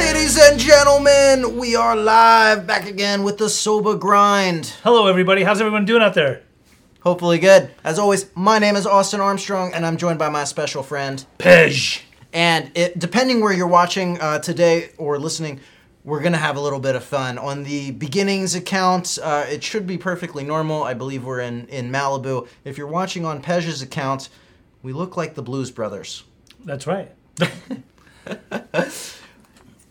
Ladies and gentlemen, we are live back again with the sober grind. Hello, everybody. How's everyone doing out there? Hopefully good. As always, my name is Austin Armstrong, and I'm joined by my special friend. Pej. And it, depending where you're watching uh, today or listening, we're gonna have a little bit of fun on the beginnings account. Uh, it should be perfectly normal. I believe we're in in Malibu. If you're watching on Pej's account, we look like the Blues Brothers. That's right.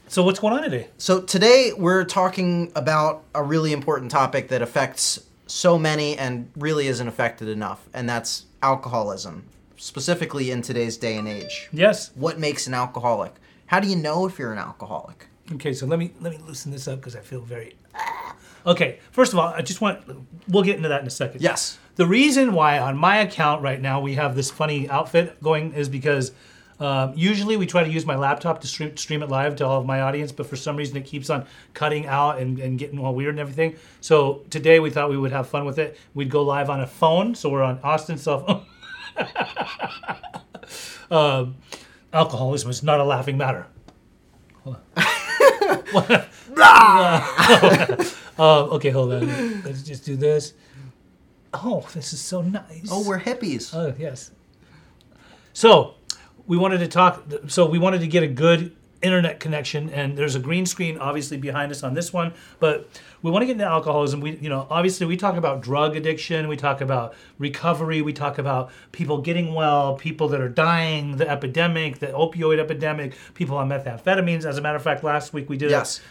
so what's going on today? So today we're talking about a really important topic that affects so many and really isn't affected enough, and that's alcoholism, specifically in today's day and age. Yes. What makes an alcoholic? How do you know if you're an alcoholic? Okay, so let me let me loosen this up because I feel very. ah. Okay, first of all, I just want we'll get into that in a second. Yes. The reason why on my account right now we have this funny outfit going is because um, usually we try to use my laptop to stream, stream it live to all of my audience, but for some reason it keeps on cutting out and, and getting all weird and everything. So today we thought we would have fun with it. We'd go live on a phone, so we're on Austin's cell phone. um, alcoholism is not a laughing matter. Uh, okay, hold on. Let's just do this. Oh, this is so nice. Oh, we're hippies. Oh, yes. So, we wanted to talk. So, we wanted to get a good internet connection, and there's a green screen obviously behind us on this one. But we want to get into alcoholism. We, you know, obviously we talk about drug addiction, we talk about recovery, we talk about people getting well, people that are dying, the epidemic, the opioid epidemic, people on methamphetamines. As a matter of fact, last week we did. a- Yes.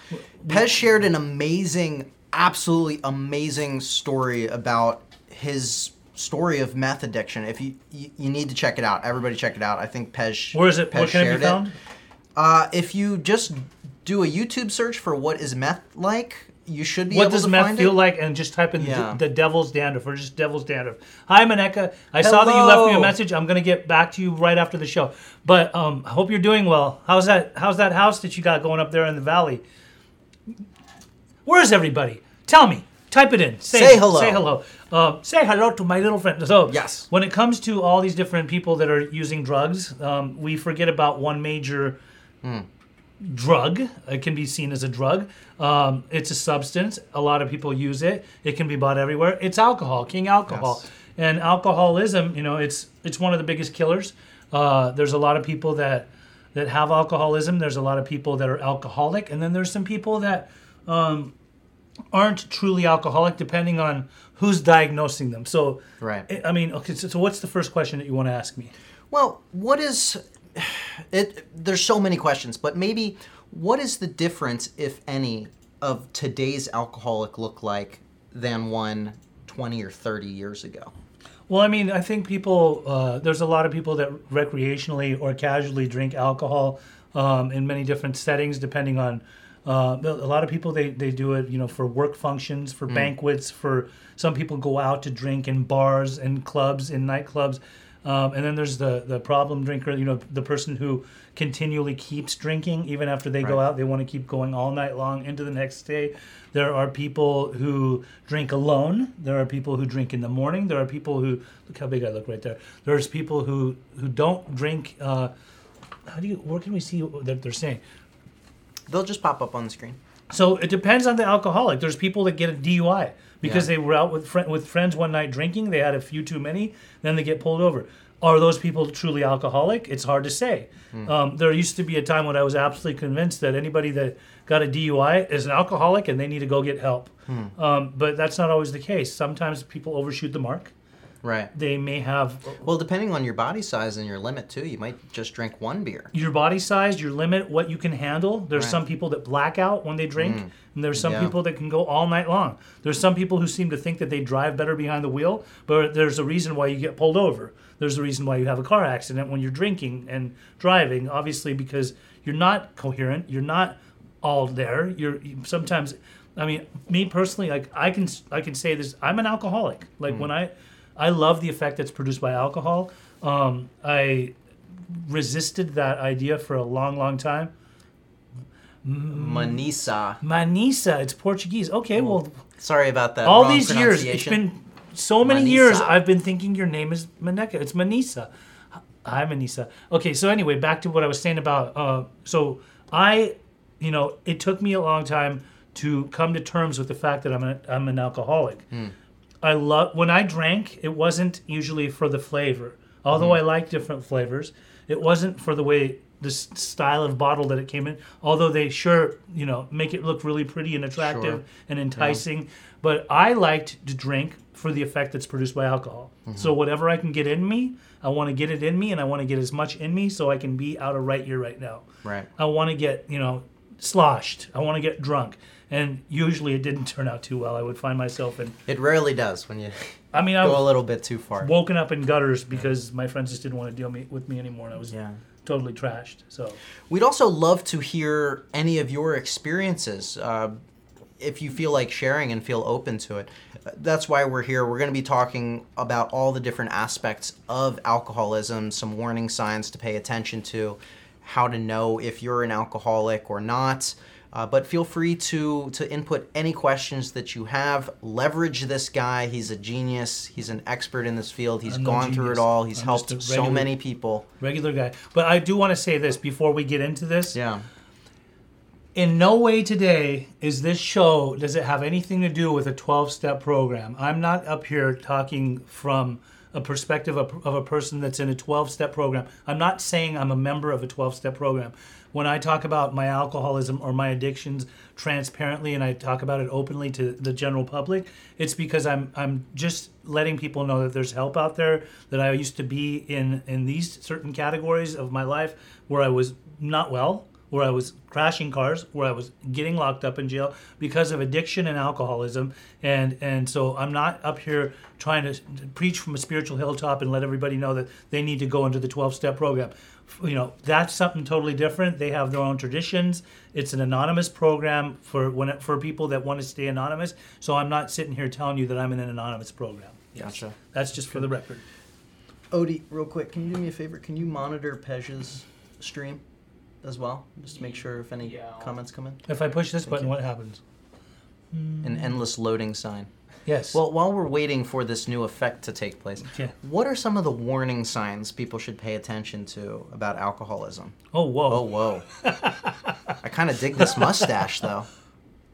Pej shared an amazing, absolutely amazing story about his story of meth addiction. If you you, you need to check it out, everybody check it out. I think Pej. Where is it? Where can it be found? Uh, if you just do a YouTube search for what is meth like, you should be able to do that. What does meth feel it. like? And just type in Yeah. the, the devil's dandruff or just devil's dandruff. Hi, Maneka. I saw that you left me a message. I'm gonna get back to you right after the show. But um, I hope you're doing well. How's that? How's that house that you got going up there in the valley? Where's everybody? Tell me. Type it in. Say, Say hello. Say hello. Um, say hello to my little friend. So Yes. when it comes to all these different people that are using drugs, um, we forget about one major drug. It can be seen as a drug. Um, it's a substance. A lot of people use it. It can be bought everywhere. It's alcohol, king alcohol, Yes. and alcoholism. You know, it's it's one of the biggest killers. Uh, there's a lot of people that that have alcoholism. There's a lot of people that are alcoholic, and then there's some people that um, aren't truly alcoholic, depending on who's diagnosing them. So, Right. I- mean, okay. So, so what's the first question that you want to ask me? Well, what is it? There's so many questions, but maybe what is the difference, if any, of today's alcoholic look like than one 20 or 30 years ago? Well, I mean, I think people, uh, there's a lot of people that recreationally or casually drink alcohol um, in many different settings, depending on. Uh, a lot of people they, they do it, you know, for work functions, for banquets, for some people go out to drink in bars and clubs, in nightclubs, um, and then there's the the problem drinker, you know, the person who continually keeps drinking even after they go out. They want to keep going all night long into the next day. There are people who drink alone. There are people who drink in the morning. There are people who look how big I look right there. There's people who who don't drink. Uh, how do you? Where can we see what that they're saying? They'll just pop up on the screen. So it depends on the alcoholic. There's people that get a DUI because Yeah. they were out with fri with friends one night drinking. They had a few too many, then they get pulled over. Are those people truly alcoholic? It's hard to say. Um, there used to be a time when I was absolutely convinced that anybody that got a DUI is an alcoholic and they need to go get help. Um, but that's not always the case. Sometimes people overshoot the mark. Right. They may have Well, depending on your body size and your limit too, you might just drink one beer. your body size, your limit, what you can handle. There's Right. some people that black out when they drink, mm. and there's some Yeah. people that can go all night long. There's some people who seem to think that they drive better behind the wheel, but there's a reason why you get pulled over. There's a reason why you have a car accident when you're drinking and driving, obviously because you're not coherent, you're not all there. You're you- sometimes I mean, me personally, like I can I can say this, I'm an alcoholic. Like mm. when I I love the effect that's produced by alcohol. Um, I resisted that idea for a long, long time. Manisa. Manisa, it's Portuguese. Okay, well, Sorry about that. all these years, it's been so many years, I've been thinking your name is Maneka. It's Manisa. Hi, Manisa. Okay, so anyway, back to what I was saying about. Uh, so I you know, it took me a long time to come to terms with the fact that I'm an, I'm an alcoholic. I love when I drank. It wasn't usually for the flavor, although mm-hmm. I like different flavors. It wasn't for the way the style of bottle that it came in. Although they sure you know make it look really pretty and attractive Sure. and enticing, but I liked to drink for the effect that's produced by alcohol. Mm-hmm. So whatever I can get in me, I want to get it in me, and I want to get as much in me so I can be out of right here, right now. Right. I want to get, you know, sloshed. I want to get drunk. And usually it didn't turn out too well. I would find myself in, It rarely does when you I mean, I go a little bit too far. woken up in gutters because my friends just didn't want to deal me, with me anymore. And I was Yeah. totally trashed. So, We'd also love to hear any of your experiences. Uh, if you feel like sharing and feel open to it, that's why we're here. We're going to be talking about all the different aspects of alcoholism, some warning signs to pay attention to, how to know if you're an alcoholic or not. Uh, but feel free to to input any questions that you have. Leverage this guy. He's a genius. He's an expert in this field. He's I'm gone through it all. He's I'm helped a so many people. regular guy. But I do want to say this before we get into this. Yeah. in no way today is this show does it have anything to do with a 12 step program i'm not up here talking from a perspective of, of a person that's in a 12 step program i'm not saying i'm a member of a 12 step program when i talk about my alcoholism or my addictions transparently and i talk about it openly to the general public it's because i'm i'm just letting people know that there's help out there that i used to be in in these certain categories of my life where i was not well where I was crashing cars, where I was getting locked up in jail because of addiction and alcoholism. And and so I'm not up here trying to preach from a spiritual hilltop and let everybody know that they need to go into the 12 step program. You know, that's something totally different. They have their own traditions. It's an anonymous program for when for people that want to stay anonymous. So I'm not sitting here telling you that I'm in an anonymous program. Gotcha. That's just for the record. Odie, real quick, can you do me a favor? Can you monitor Pej's stream as well? Just to make sure if any Yeah. comments come in. If I push this Thank button, you. what happens? An endless loading sign. Yes. Well, while we're waiting for this new effect to take place, Yeah. what are some of the warning signs people should pay attention to about alcoholism? oh whoa. Oh, whoa. I kind of dig this mustache, though.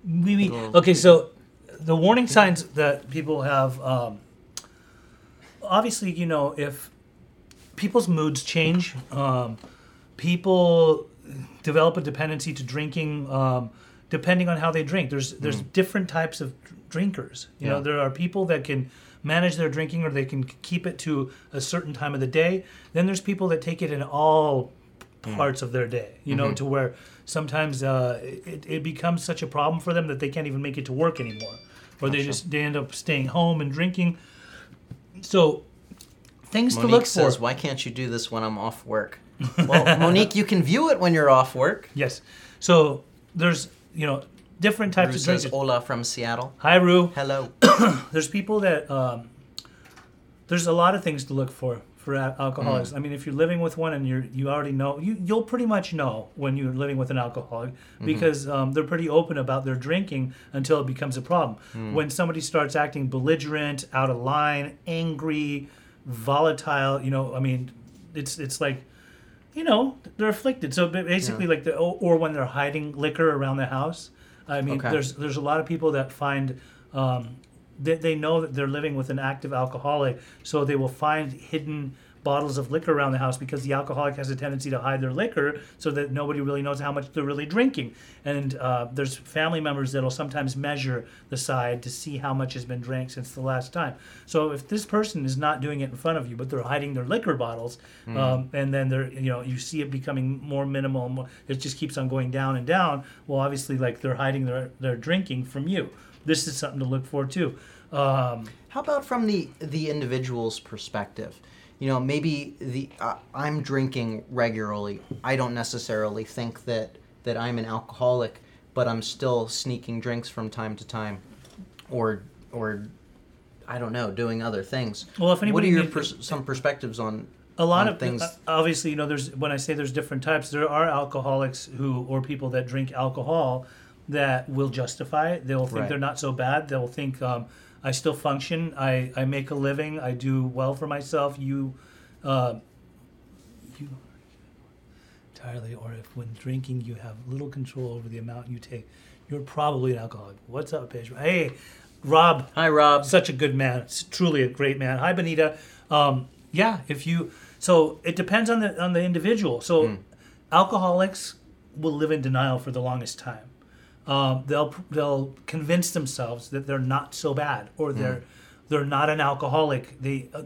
Maybe Little- okay. So the warning signs that people have, um, obviously, you know, if people's moods change, um, people develop a dependency to drinking, um, depending on how they drink. There's there's different types of drinkers. You know, there are people that can manage their drinking or they can keep it to a certain time of the day. Then there's people that take it in all parts of their day. You know, to where sometimes uh, it, it becomes such a problem for them that they can't even make it to work anymore, or they just they end up staying home and drinking. So things to Monique look for. says, why can't you do this when I'm off work? Well, Monique, you can view it when you're off work. Yes. So there's you know different types Rue of says. Ola from Seattle. Hi, Rue. Hello. There's people that um, there's a lot of things to look for for al- alcoholics. I mean, if you're living with one and you're you already know you you'll pretty much know when you're living with an alcoholic because um, they're pretty open about their drinking until it becomes a problem. When somebody starts acting belligerent, out of line, angry, volatile, you know, I mean, it's it's like you know they're afflicted. So ba- basically like the or, or when they're hiding liquor around the house. I mean Okay. there's there's a lot of people that find um, they, they know that they're living with an active alcoholic so they will find hidden bottles of liquor around the house because the alcoholic has a tendency to hide their liquor so that nobody really knows how much they're really drinking. And uh, there's family members that'll sometimes measure the side to see how much has been drank since the last time. So if this person is not doing it in front of you but they're hiding their liquor bottles um, and then they're you know you see it becoming more minimal more, it just keeps on going down and down well obviously like they're hiding their, their drinking from you. This is something to look for too. Um, How about from the the individual's perspective? You know, maybe the uh, I'm drinking regularly. I don't necessarily think that that I'm an alcoholic, but I'm still sneaking drinks from time to time, or or I don't know, doing other things. Well, if anybody, what are your pers- some perspectives on a lot of things? uh, obviously you know there's when i say there's different types there are alcoholics who or people that drink alcohol that will justify it they'll think Right. they're not so bad they'll think um, i still function i i make a living i do well for myself you uh, you entirely, or if when drinking you have little control over the amount you take, you're probably an alcoholic. What's up, Paige? Hey, Rob. Hi, Rob. Such a good man. It's truly a great man. Hi, Benita. Um, yeah, if you so it depends on the on the individual. So alcoholics will live in denial for the longest time. Um, they'll they'll convince themselves that they're not so bad or they're they're not an alcoholic. They uh,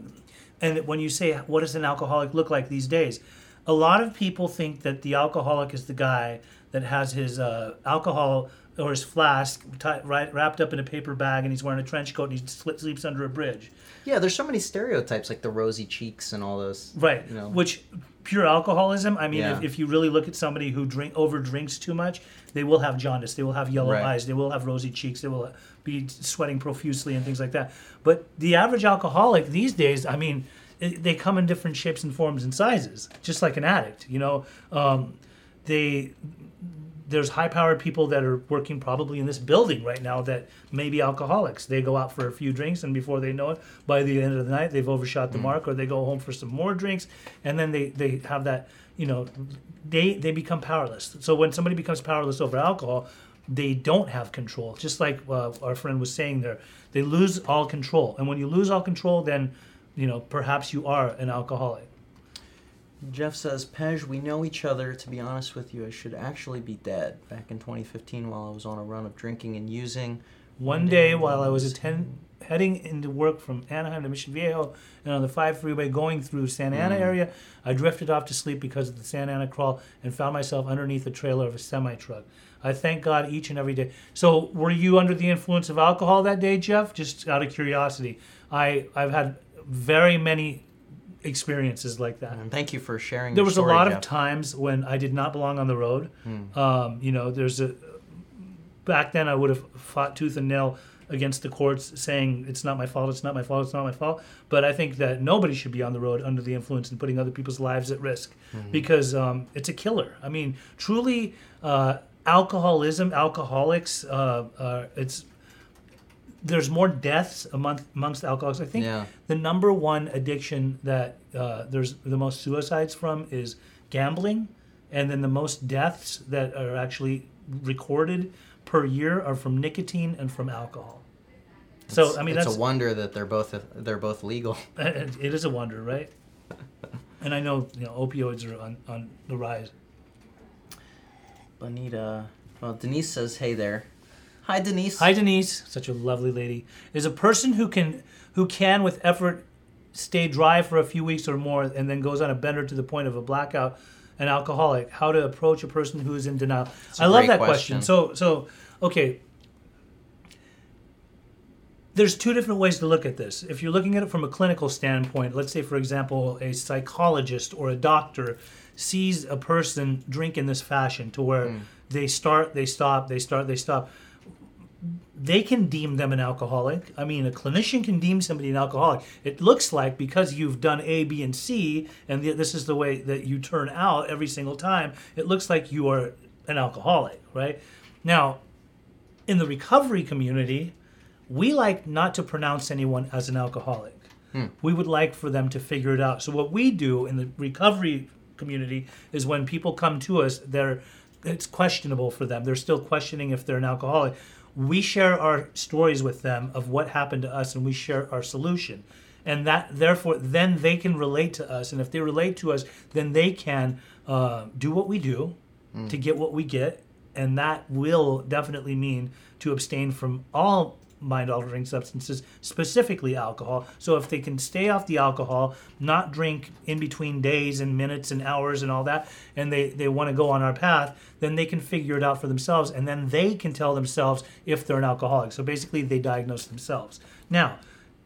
and when you say what does an alcoholic look like these days, a lot of people think that the alcoholic is the guy that has his uh, alcohol or his flask right, wrapped up in a paper bag and he's wearing a trench coat and he sleeps under a bridge. Yeah, there's so many stereotypes like the rosy cheeks and all those. Right. You know. Which pure alcoholism. I mean, Yeah. if, if you really look at somebody who drink over drinks too much, they will have jaundice. They will have yellow Right. eyes. They will have rosy cheeks. They will be sweating profusely and things like that. But the average alcoholic these days, I mean, it, they come in different shapes and forms and sizes, just like an addict. You know, um, they there's high powered people that are working probably in this building right now that may be alcoholics. They go out for a few drinks, and before they know it, by the end of the night, they've overshot the mark, or they go home for some more drinks, and then they, they have that, you know, they, they become powerless. So when somebody becomes powerless over alcohol, they don't have control. Just like uh, our friend was saying there, they lose all control. And when you lose all control, then, you know, perhaps you are an alcoholic. Jeff says, Pej, we know each other. To be honest with you, I should actually be dead. Back in 2015, while I was on a run of drinking and using. One day while I was attend- heading into work from Anaheim to Mission Viejo and on the 5 freeway going through Santa Ana mm. area, I drifted off to sleep because of the Santa Ana crawl and found myself underneath the trailer of a semi truck. I thank God each and every day. So, were you under the influence of alcohol that day, Jeff? Just out of curiosity. I, I've had very many experiences like that And thank you for sharing. there was a story, lot of times when I did not belong on the road. Hmm. Um, you know, there's a back then I would have fought tooth and nail against the courts, saying it's not my fault, it's not my fault, it's not my fault. But I think that nobody should be on the road under the influence and putting other people's lives at risk Mm-hmm. because um, it's a killer. I mean, truly, uh, alcoholism, alcoholics, uh, uh, it's there's more deaths among, amongst alcoholics. I think Yeah. the number one addiction that uh, there's the most suicides from is gambling, and then the most deaths that are actually recorded per year are from nicotine and from alcohol. So I mean it's that's a wonder that they're both they're both legal. it is a wonder, right? And I know you know opioids are on, on the rise. Bonita. Well, Denise says, "Hey there." Hi, Denise. Hi Denise, such a lovely lady. Is a person who can who can with effort stay dry for a few weeks or more and then goes on a bender to the point of a blackout, an alcoholic. How to approach a person who is in denial. I love that question. question. So so okay. There's two different ways to look at this. If you're looking at it from a clinical standpoint, let's say, for example, a psychologist or a doctor sees a person drink in this fashion to where they start, they stop, they start, they stop they can deem them an alcoholic. I mean, a clinician can deem somebody an alcoholic. It looks like because you've done A, B, and C, and th- this is the way that you turn out every single time, it looks like you are an alcoholic, right? Now, in the recovery community, we like not to pronounce anyone as an alcoholic. Hmm. We would like for them to figure it out. So what we do in the recovery community is when people come to us, they're it's questionable for them. They're still questioning if they're an alcoholic. We share our stories with them of what happened to us and we share our solution. And that therefore then they can relate to us. And if they relate to us, then they can uh, do what we do to get what we get. And that will definitely mean to abstain from all mind altering substances, specifically alcohol. So if they can stay off the alcohol, not drink in between days and minutes and hours and all that, and they, they want to go on our path, then they can figure it out for themselves and then they can tell themselves if they're an alcoholic. So basically, they diagnose themselves. Now,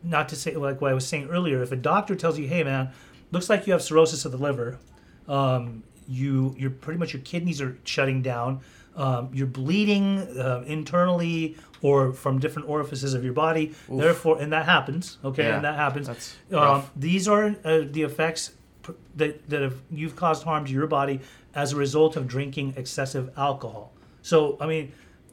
not to say like what I was saying earlier, if a doctor tells you, hey man, looks like you have cirrhosis of the liver, um, you you're pretty much your kidneys are shutting down. Um, you're bleeding uh, internally or from different orifices of your body. Therefore, and that happens. Okay, Yeah, and that happens. that's um, these are uh, the effects pr- that that have you've caused harm to your body as a result of drinking excessive alcohol. So, I mean,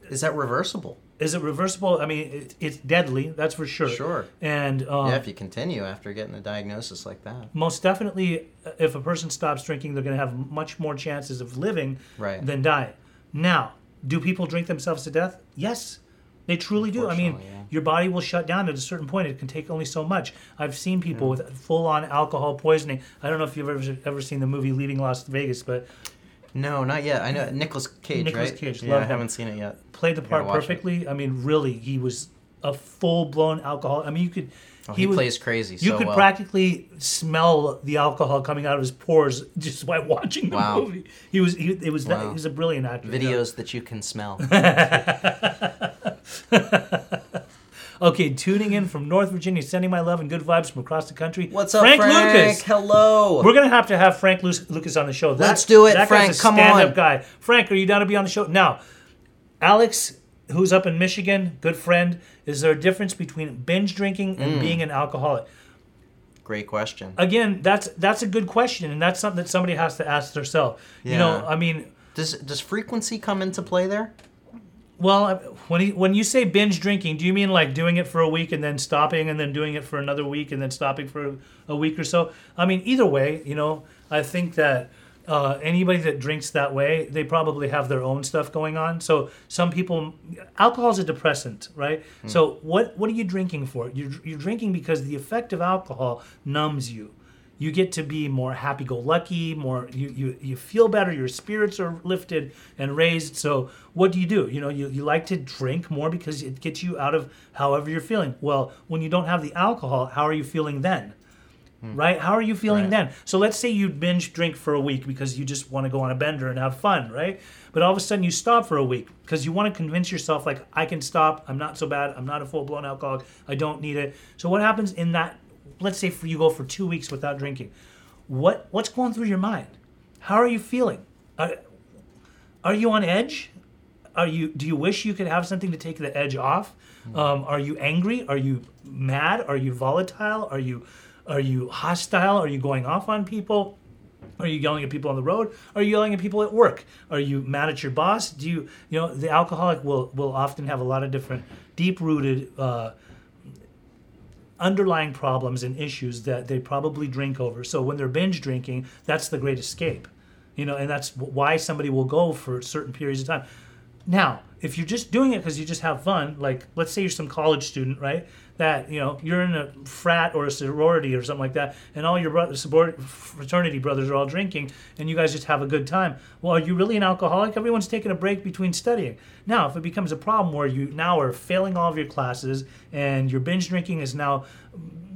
Is that reversible? Is it reversible? I mean, it, it's deadly. That's for sure. Sure. And um, yeah, if you continue after getting a diagnosis like that. most definitely, uh, if a person stops drinking, they're going to have much more chances of living Right. than dying. Now, do people drink themselves to death? Yes, they truly do. I mean, yeah. your body will shut down at a certain point. It can take only so much. I've seen people Hmm. with full-on alcohol poisoning. I don't know if you've ever ever seen the movie Leaving Las Vegas, but No, not yet. I know Nicolas Cage, Nicolas right? Cage, Yeah, I him. haven't seen it yet. played the part perfectly. I mean, really, he was a full-blown alcohol. I mean, you could. Oh, he was- plays crazy You so could well. practically smell the alcohol coming out of his pores just by watching the Wow. movie. He was he, it was that Wow. he was a brilliant actor. Videos that you can smell. Okay, tuning in from North Virginia, sending my love and good vibes from across the country. What's up, Frank? Lucas. Hello. We're gonna have to have Frank Lucas on the show. That- Let's do it, that Frank, Guy's a come stand-up on. guy. Frank, are you down to be on the show? Now, Alex, who's up in Michigan, good friend. Is there a difference between binge drinking and Mm. being an alcoholic? Great question. Again, that's that's a good question, and that's something that somebody has to ask themselves. You know, I mean, Does does frequency come into play there? Well, when he, when you say binge drinking, do you mean like doing it for a week and then stopping and then doing it for another week and then stopping for a week or so? I mean, either way, you know, I think that uh, anybody that drinks that way, they probably have their own stuff going on. So some people, alcohol is a depressant, right? So what what are you drinking for? You're, you're drinking because the effect of alcohol numbs you you get to be more happy-go-lucky more you, you, you feel better your spirits are lifted and raised so what do you do you know you, you like to drink more because it gets you out of however you're feeling well when you don't have the alcohol how are you feeling then right? How are you feeling Right. then? So let's say you binge drink for a week because you just want to go on a bender and have fun right? But all of a sudden you stop for a week because you want to convince yourself like i can stop i'm not so bad i'm not a full-blown alcoholic i don't need it. So what happens in that let's say for you go for two weeks without drinking. What what's going through your mind? How are you feeling? Are, are you on edge? Are you do you wish you could have something to take the edge off? Um, are you angry? Are you mad? Are you volatile? Are you are you hostile are you going off on people are you yelling at people on the road are you yelling at people at work are you mad at your boss do you you know the alcoholic will will often have a lot of different deep rooted uh, underlying problems and issues that they probably drink over. So when they're binge drinking, that's the great escape. You know, and that's why somebody will go for certain periods of time. Now, if you're just doing it because you just have fun, like let's say you're some college student, right? That you know you're in a frat or a sorority or something like that, and all your soror- fraternity brothers are all drinking, and you guys just have a good time. Well, are you really an alcoholic? Everyone's taking a break between studying. Now, if it becomes a problem where you now are failing all of your classes and your binge drinking is now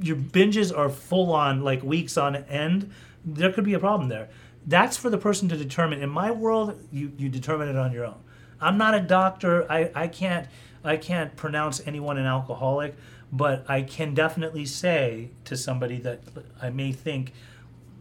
your binges are full on like weeks on end, there could be a problem there. That's for the person to determine. In my world, you, you determine it on your own. I'm not a doctor. I, I can't I can't pronounce anyone an alcoholic, but I can definitely say to somebody that I may think,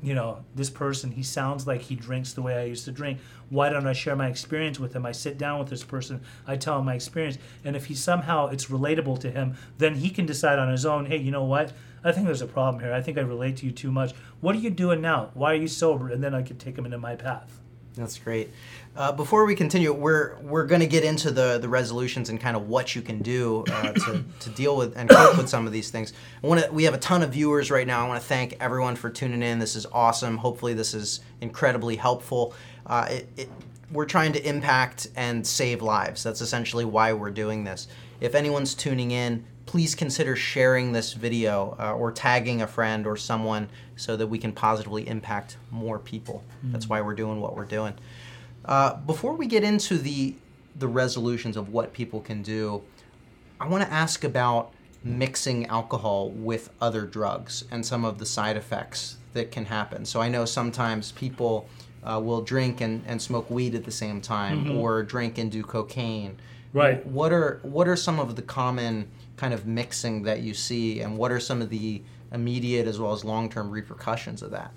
you know, this person, he sounds like he drinks the way I used to drink. Why don't I share my experience with him? I sit down with this person, I tell him my experience, and if he somehow it's relatable to him, then he can decide on his own, hey, you know what? I think there's a problem here. I think I relate to you too much. What are you doing now? Why are you sober? And then I could take him into my path. That's great. Uh, before we continue, we're we're going to get into the the resolutions and kind of what you can do uh, to, to deal with and cope with some of these things. I want to. We have a ton of viewers right now. I want to thank everyone for tuning in. This is awesome. Hopefully, this is incredibly helpful. Uh, it, it, we're trying to impact and save lives. That's essentially why we're doing this. If anyone's tuning in, please consider sharing this video uh, or tagging a friend or someone so that we can positively impact more people. That's why we're doing what we're doing. Uh, before we get into the the resolutions of what people can do, I want to ask about mixing alcohol with other drugs and some of the side effects that can happen. So I know sometimes people uh, will drink and, and smoke weed at the same time, or drink and do cocaine. Right. What are what are some of the common kind of mixing that you see, and what are some of the immediate as well as long term repercussions of that?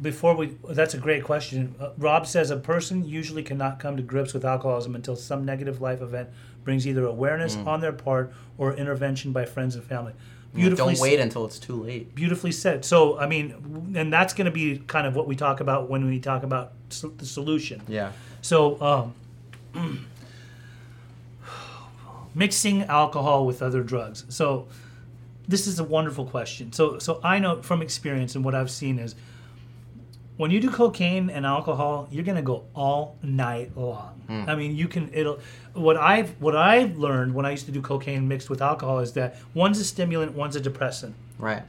Before we, that's a great question. Uh, Rob says a person usually cannot come to grips with alcoholism until some negative life event brings either awareness on their part or intervention by friends and family. Beautifully don't wait until it's too late. beautifully said. So, I mean, and that's going to be kind of what we talk about when we talk about so- the solution. Yeah. So, um, mixing alcohol with other drugs. So this is a wonderful question. So so I know from experience and what I've seen is when you do cocaine and alcohol, you're gonna go all night long. Hmm. I mean, you can. It'll. What I've what I've learned when I used to do cocaine mixed with alcohol is that one's a stimulant, one's a depressant. Right.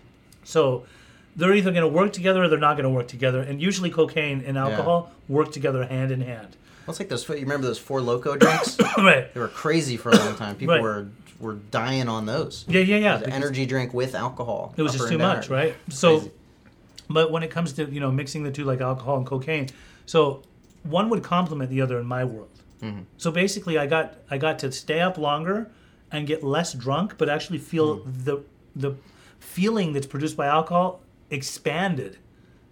So they're either going to work together or they're not going to work together. And usually, cocaine and alcohol work together hand in hand. Well, it's like those. You remember those Four Loko drinks? right. they were crazy for a long time. People Right. were were dying on those. Yeah, yeah, yeah. Energy drink with alcohol. It was just too much, right? So, Crazy. but when it comes to you know mixing the two like alcohol and cocaine, so one would complement the other in my world. Mm-hmm. So basically, I got I got to stay up longer and get less drunk, but actually feel Mm. the the feeling that's produced by alcohol expanded.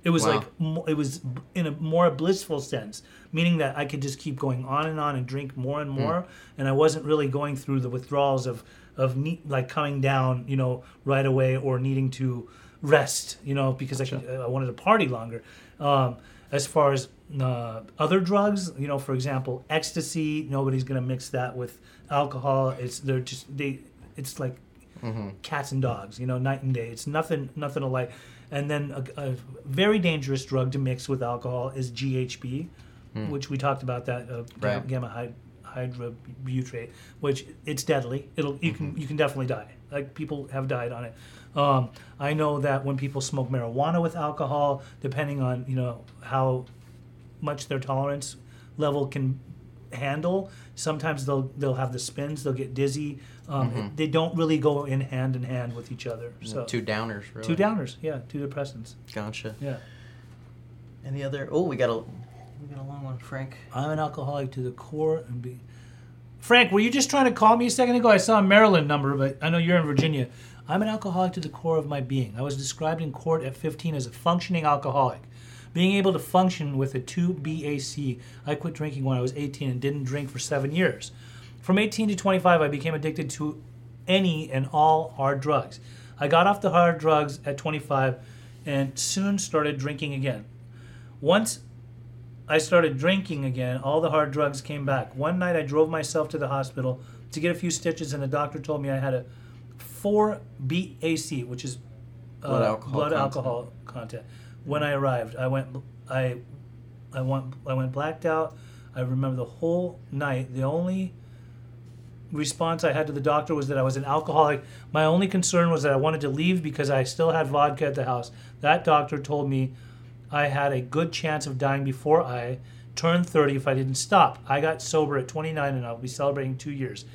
It was Wow. like it was in a more blissful sense, meaning that I could just keep going on and on and drink more and Hmm. more, and I wasn't really going through the withdrawals of of ne- like coming down, you know, right away or needing to rest, you know, because I could, I wanted to party longer. Um, as far as uh, other drugs, you know, for example, ecstasy, nobody's gonna mix that with alcohol. It's they're just they. It's like cats and dogs, you know, night and day. It's nothing, nothing alike. And then a, a very dangerous drug to mix with alcohol is GHB, which we talked about that uh, Right. gamma hy- hydrobutyate, which it's deadly. It'll you can you can definitely die. Like people have died on it. Um, I know that when people smoke marijuana with alcohol, depending on you know how much their tolerance level can handle. Sometimes they'll they'll have the spins, they'll get dizzy. Um, They don't really go in hand in hand with each other. So two downers. Really. two downers, yeah, two depressants, Gotcha. yeah. Any other? Oh, we got a we got a long one, Frank. I'm an alcoholic to the core and be. Frank, were you just trying to call me a second ago? I saw a Maryland number, but I know you're in Virginia. I'm an alcoholic to the core of my being. I was described in court at 15 as a functioning alcoholic. Being able to function with a 2 BAC, I quit drinking when I was 18 and didn't drink for seven years. From 18 to 25, I became addicted to any and all hard drugs. I got off the hard drugs at 25 and soon started drinking again. Once I started drinking again, all the hard drugs came back. One night I drove myself to the hospital to get a few stitches, and the doctor told me I had a 4 BAC, which is uh, Blood alcohol blood content. alcohol content. When I arrived, I went, I, I went, I went blacked out. I remember the whole night. The only response I had to the doctor was that I was an alcoholic. My only concern was that I wanted to leave because I still had vodka at the house. That doctor told me I had a good chance of dying before I turned 30 if I didn't stop. I got sober at 29 and I'll be celebrating two years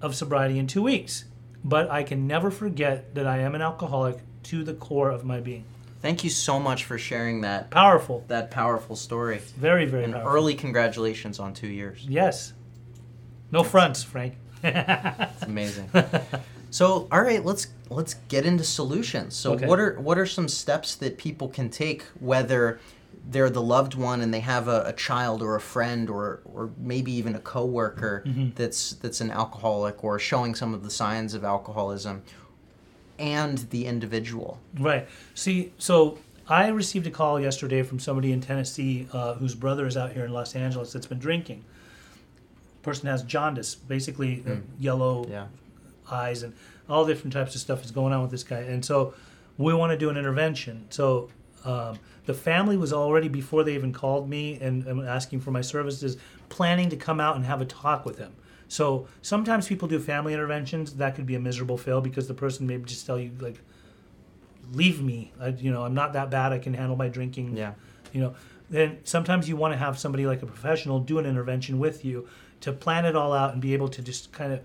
of sobriety in two weeks. But I can never forget that I am an alcoholic to the core of my being. Thank you so much for sharing that Powerful. that powerful story. Very, very And powerful. early congratulations on two years. Yes. No fronts, Frank. It's amazing. so, all right, let's let's get into solutions. So, Okay. what are what are some steps that people can take whether they're the loved one and they have a, a child or a friend or or maybe even a coworker Mm-hmm. that's that's an alcoholic or showing some of the signs of alcoholism and the individual. Right. See, so I received a call yesterday from somebody in Tennessee uh, whose brother is out here in Los Angeles that's been drinking. Person has jaundice, basically uh, yellow Yeah. Eyes, and all different types of stuff is going on with this guy. And so we want to do an intervention. So um, the family was already, before they even called me and, and asking for my services, planning to come out and have a talk with him. So sometimes people do family interventions. That could be a miserable fail because the person may just tell you, like, leave me. I, you know, I'm not that bad. I can handle my drinking Yeah. you know then sometimes you want to have somebody like a professional do an intervention with you to plan it all out and be able to just kind of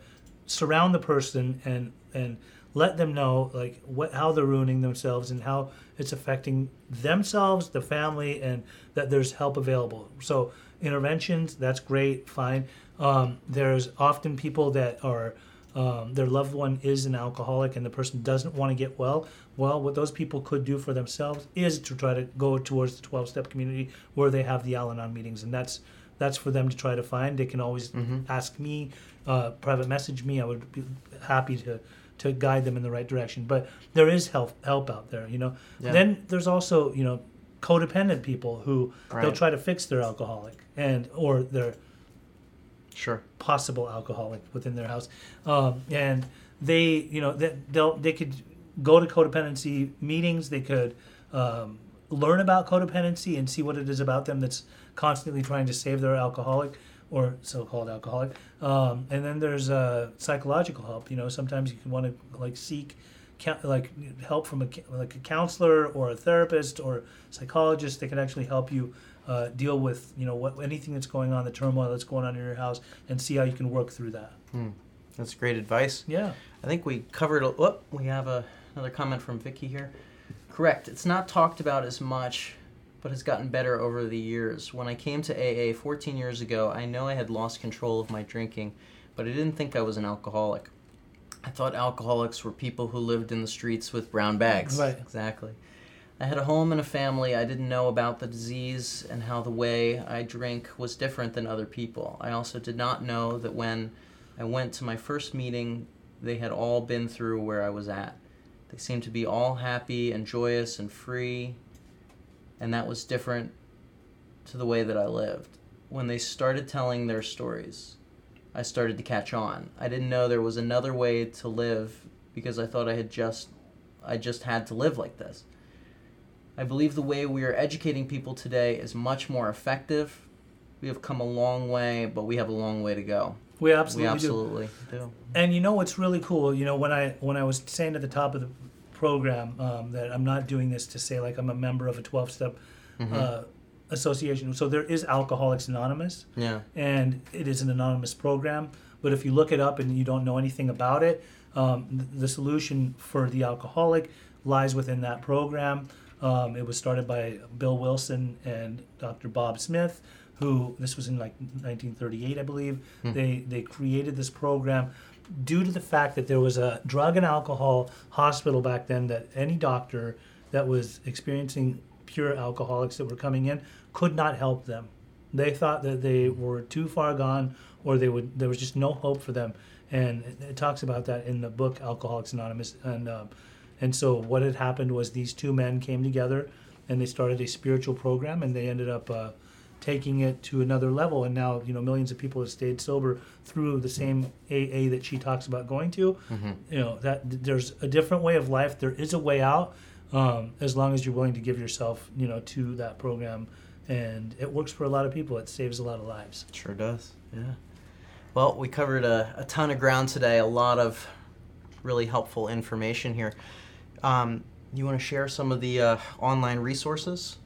surround the person and and let them know like what how they're ruining themselves and how it's affecting themselves the family and that there's help available so interventions that's great fine um, there's often people that are um, their loved one is an alcoholic and the person doesn't want to get well, well, what those people could do for themselves is to try to go towards the 12 step community where they have the Al Anon meetings. And that's that's for them to try to find. They can always ask me, uh, private message me. I would be happy to, to guide them in the right direction. But there is help help out there, you know. Yeah. Then there's also, you know, codependent people who they'll try to fix their alcoholic and or their Sure. possible alcoholic within their house, um, and they, you know, they, they'll they could go to codependency meetings. They could um, learn about codependency and see what it is about them that's constantly trying to save their alcoholic or so-called alcoholic. Um, and then there's uh, psychological help. You know, sometimes you can want to like seek like help from a like a counselor or a therapist or psychologist. They can actually help you uh, deal with you know what anything that's going on, the turmoil that's going on in your house, and see how you can work through that. That's great advice. Yeah. I think we covered. A, oh, we have a, another comment from Vicky here. Correct. It's not talked about as much, but has gotten better over the years. When I came to AA 14 years ago, I know I had lost control of my drinking, but I didn't think I was an alcoholic. I thought alcoholics were people who lived in the streets with brown bags. Right. Exactly. I had a home and a family. I didn't know about the disease and how the way I drink was different than other people. I also did not know that when I went to my first meeting, they had all been through where I was at. They seemed to be all happy and joyous and free, and that was different to the way that I lived. When they started telling their stories, I started to catch on. I didn't know there was another way to live because I thought I had just I just had to live like this. I believe the way we are educating people today is much more effective. We have come a long way, but we have a long way to go. We absolutely, we do. absolutely do. And you know what's really cool? You know when I when I was saying at the top of the program um, that I'm not doing this to say like I'm a member of a 12 step uh, association. So there is Alcoholics Anonymous, Yeah. and it is an anonymous program. But if you look it up and you don't know anything about it, um, the solution for the alcoholic lies within that program. Um, it was started by Bill Wilson and Dr. Bob Smith, who this was in like 1938, I believe. They they created this program due to the fact that there was a drug and alcohol hospital back then that any doctor that was experiencing pure alcoholics that were coming in could not help them. They thought that they were too far gone, or they would there was just no hope for them. And it, talks about that in the book Alcoholics Anonymous. And um, and so what had happened was these two men came together, and they started a spiritual program, and they ended up. Uh, taking it to another level. And now you know millions of people have stayed sober through the same AA that she talks about going to. You know that there's a different way of life. There is a way out um, as long as you're willing to give yourself you know to that program. And it works for a lot of people. It saves a lot of lives. Sure does. Yeah. Well, we covered a, a ton of ground today, a lot of really helpful information here. Um, you want to share some of the uh, online resources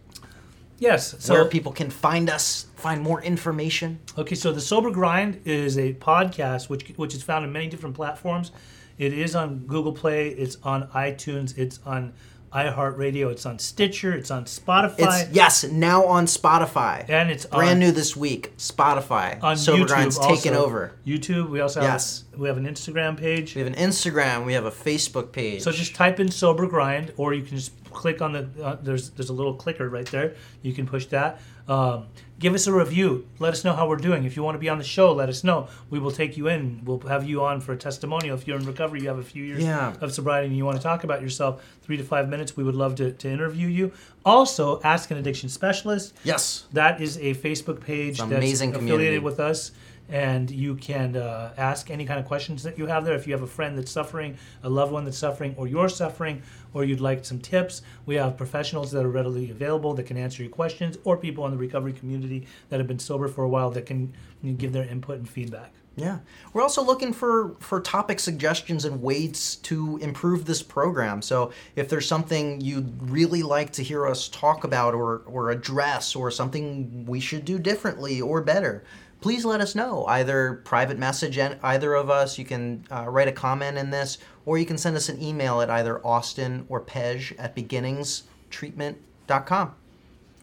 yes so where people can find us, find more information? Okay, so the Sober Grind is a podcast which which is found in many different platforms. It is on Google Play, it's on iTunes, it's on iHeartRadio, it's on Stitcher, it's on Spotify, It's yes, now on Spotify. and it's Brand on, new this week. Spotify. on Sober YouTube. Grind's also. taken over. YouTube. We also have Yes. we have an Instagram page. We have an Instagram. We have a Facebook page. So just type in sober grind, or you can just click on the uh, there's there's a little clicker right there. You can push that. Um, give us a review. Let us know how we're doing. If you want to be on the show, let us know. We will take you in. We'll have you on for a testimonial. If you're in recovery, you have a few years Yeah. of sobriety, and you want to talk about yourself, three to five minutes. We would love to, to interview you. Also, ask an addiction specialist. yes. That is a Facebook page an that's amazing affiliated community. with us, and you can uh, ask any kind of questions that you have there. If you have a friend that's suffering, a loved one that's suffering, or you're suffering, or you'd like some tips, we have professionals that are readily available that can answer your questions, or people in the recovery community that have been sober for a while that can give their input and feedback. Yeah. We're also looking for for topic suggestions and ways to improve this program. So if there's something you'd really like to hear us talk about or or address or something we should do differently or better, please let us know. Either private message either of us, you can uh, write a comment in this, or you can send us an email at either Austin or Pej at beginningstreatment.com.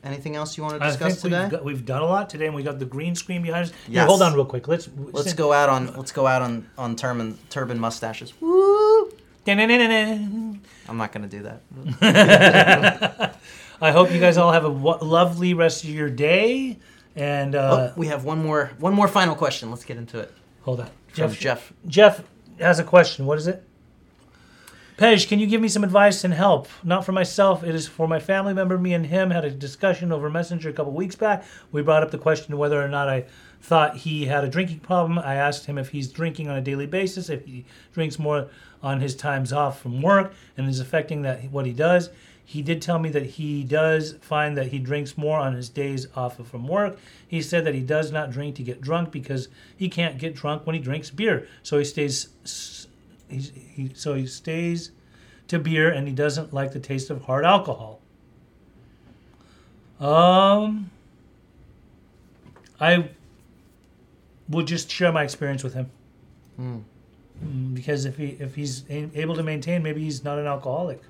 Anything else you want to discuss today? we've, got, we've done a lot today, and we got the green screen behind us. Here, Yes. hold on real quick. Let's Let's go out on let's go out on on turban turban mustaches. Woo! I'm not gonna do that. I hope you guys all have a w- lovely rest of your day. And uh, oh, we have one more one more final question. Let's get into it. hold on, Jeff. Jeff. Jeff has a question. What is it? Pej, can you give me some advice and help? Not for myself, it is for my family member. Me and him had a discussion over Messenger a couple weeks back. We brought up the question whether or not I thought he had a drinking problem. I asked him if he's drinking on a daily basis, if he drinks more on his times off from work, and is affecting that what he does. He did tell me that he does find that he drinks more on his days off from work. He said that he does not drink to get drunk because he can't get drunk when he drinks beer. So he stays he's, he so he stays to beer and he doesn't like the taste of hard alcohol. Um, I will just share my experience with him. Mm. Because if he if he's able to maintain, maybe he's not an alcoholic.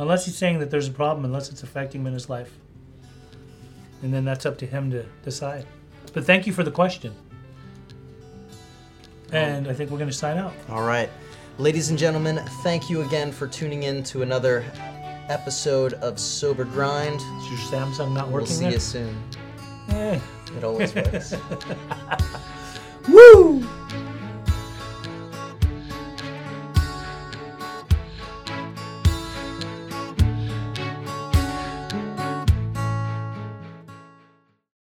Unless he's saying that there's a problem, unless it's affecting him in his life. And then that's up to him to decide. But thank you for the question. And I think we're going to sign out. All right. Ladies and gentlemen, thank you again for tuning in to another episode of Sober Grind. Is your Samsung not working? We'll see there? you soon. Eh. It always works. Woo!